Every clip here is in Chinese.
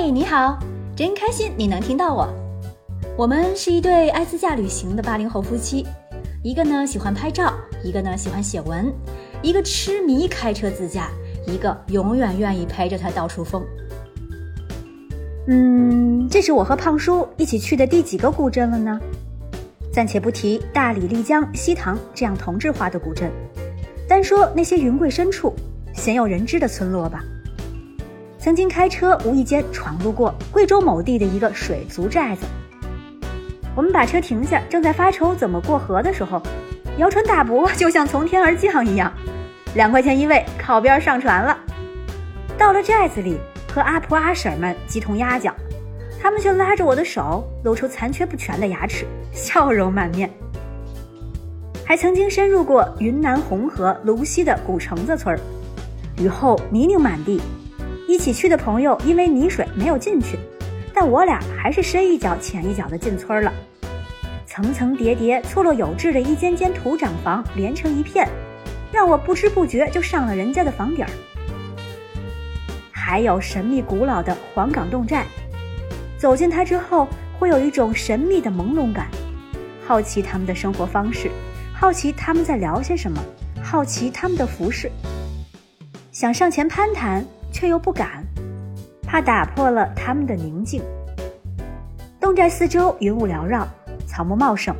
嘿，你好，真开心你能听到我。我们是一对爱自驾旅行的八零后夫妻，一个呢喜欢拍照，一个呢喜欢写文，一个痴迷开车自驾，一个永远愿意陪着他到处疯。嗯，这是我和胖叔一起去的第几个古镇了呢？暂且不提大理、丽江、西塘这样同质化的古镇，单说那些云贵深处、鲜有人知的村落吧。曾经开车无意间闯入过贵州某地的一个水族寨子，我们把车停下，正在发愁怎么过河的时候，姚船大伯就像从天而降一样，两块钱一位，靠边上船了。到了寨子里，和阿婆阿婶们鸡同鸭讲，他们却拉着我的手，露出残缺不全的牙齿，笑容满面。还曾经深入过云南红河泸溪的古城子村儿，雨后泥泞满地。一起去的朋友因为泥水没有进去，但我俩还是深一脚浅一脚的进村了。层层叠叠、错落有致的一间间土长房连成一片，让我不知不觉就上了人家的房顶儿。还有神秘古老的黄岗洞寨，走进它之后，会有一种神秘的朦胧感，好奇他们的生活方式，好奇他们在聊些什么，好奇他们的服饰，想上前攀谈。却又不敢，怕打破了他们的宁静。洞寨四周云雾缭绕，草木茂盛，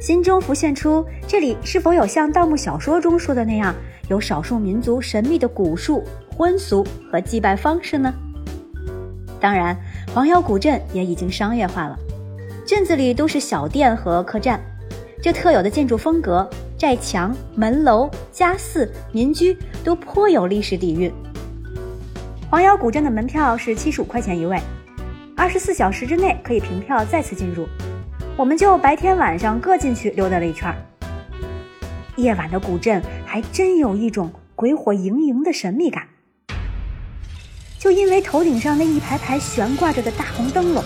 心中浮现出这里是否有像盗墓小说中说的那样，有少数民族神秘的古树、婚俗和祭拜方式呢？当然，黄姚古镇也已经商业化了，镇子里都是小店和客栈，这特有的建筑风格，寨墙、门楼、家寺、民居都颇有历史底蕴。黄姚古镇的门票是七十五块钱一位，二十四小时之内可以凭票再次进入。我们就白天晚上各进去溜达了一圈。夜晚的古镇还真有一种鬼火盈盈的神秘感，就因为头顶上那一排排悬挂着的大红灯笼，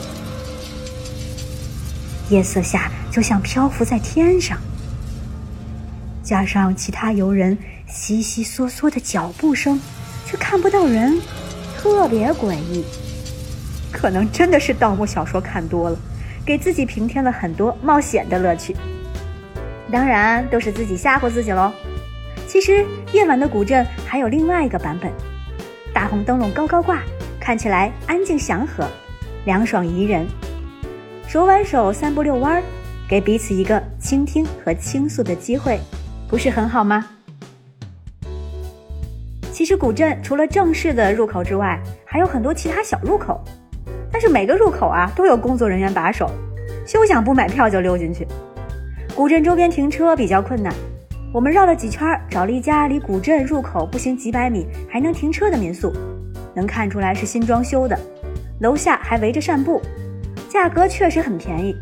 夜色下就像漂浮在天上，加上其他游人悉悉嗦嗦的脚步声，却看不到人。特别诡异，可能真的是盗墓小说看多了，给自己平添了很多冒险的乐趣。当然都是自己吓唬自己喽。其实夜晚的古镇还有另外一个版本，大红灯笼高高挂，看起来安静祥和，凉爽宜人。手挽手散步遛弯儿，给彼此一个倾听和倾诉的机会，不是很好吗？其实古镇除了正式的入口之外，还有很多其他小入口，但是每个入口啊都有工作人员把守，休想不买票就溜进去。古镇周边停车比较困难，我们绕了几圈，找了一家离古镇入口步行几百米还能停车的民宿，能看出来是新装修的，楼下还围着扇布，价格确实很便宜，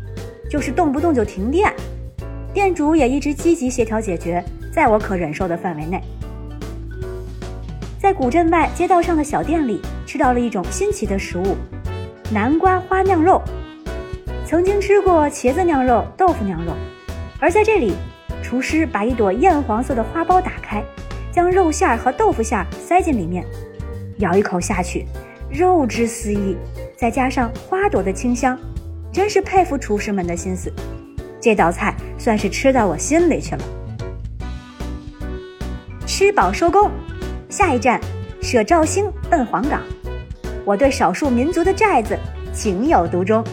就是动不动就停电，店主也一直积极协调解决，在我可忍受的范围内。在古镇外街道上的小店里，吃到了一种新奇的食物——南瓜花酿肉。曾经吃过茄子酿肉、豆腐酿肉，而在这里，厨师把一朵艳黄色的花苞打开，将肉馅和豆腐馅塞进里面，咬一口下去，肉汁四溢，再加上花朵的清香，真是佩服厨师们的心思。这道菜算是吃到我心里去了。吃饱收工。下一站，舍肇兴奔黄冈。我对少数民族的寨子情有独钟。